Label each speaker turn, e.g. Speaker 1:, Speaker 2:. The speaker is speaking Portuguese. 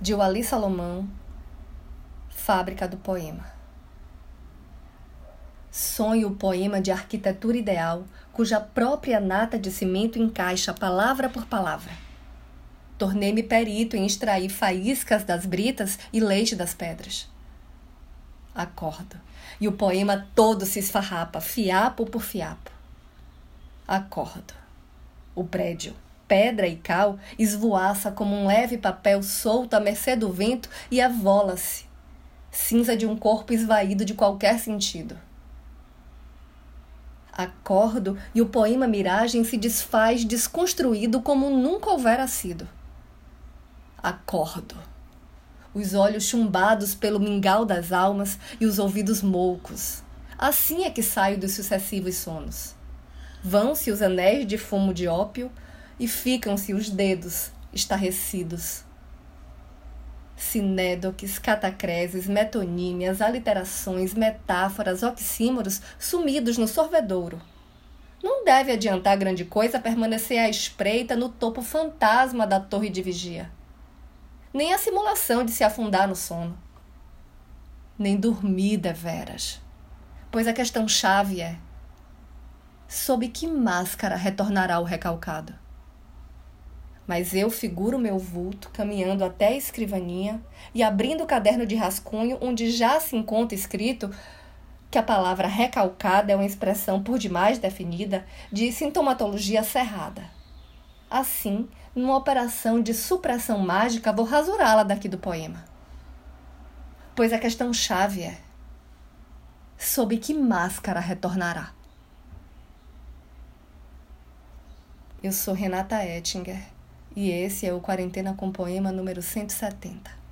Speaker 1: de Wally Salomão, Fábrica do Poema. Sonho o poema de arquitetura ideal, cuja própria nata de cimento encaixa palavra por palavra. Tornei-me perito em extrair faíscas das britas e leite das pedras. Acordo, e o poema todo se esfarrapa, fiapo por fiapo. Acordo. O prédio, pedra e cal, esvoaça como um leve papel solto à mercê do vento e avola-se, cinza de um corpo esvaído de qualquer sentido. Acordo e o poema Miragem se desfaz desconstruído como nunca houvera sido. Acordo. Os olhos chumbados pelo mingau das almas e os ouvidos moucos. Assim é que saio dos sucessivos sonos. Vão-se os anéis de fumo de ópio e ficam-se os dedos estarrecidos. Sinédoques, catacreses, metonímias, aliterações, metáforas, oxímoros sumidos no sorvedouro. Não deve adiantar grande coisa permanecer à espreita no topo fantasma da torre de vigia. Nem a simulação de se afundar no sono. Nem dormir deveras. Pois a questão chave é: sob que máscara retornará o recalcado? Mas eu figuro meu vulto caminhando até a escrivaninha e abrindo o caderno de rascunho onde já se encontra escrito que a palavra recalcada é uma expressão por demais definida de sintomatologia cerrada. Assim, numa operação de supressão mágica, vou rasurá-la daqui do poema. Pois a questão chave é: sob que máscara retornará? Eu sou Renata Ettinger e esse é o Quarentena com Poema número 170.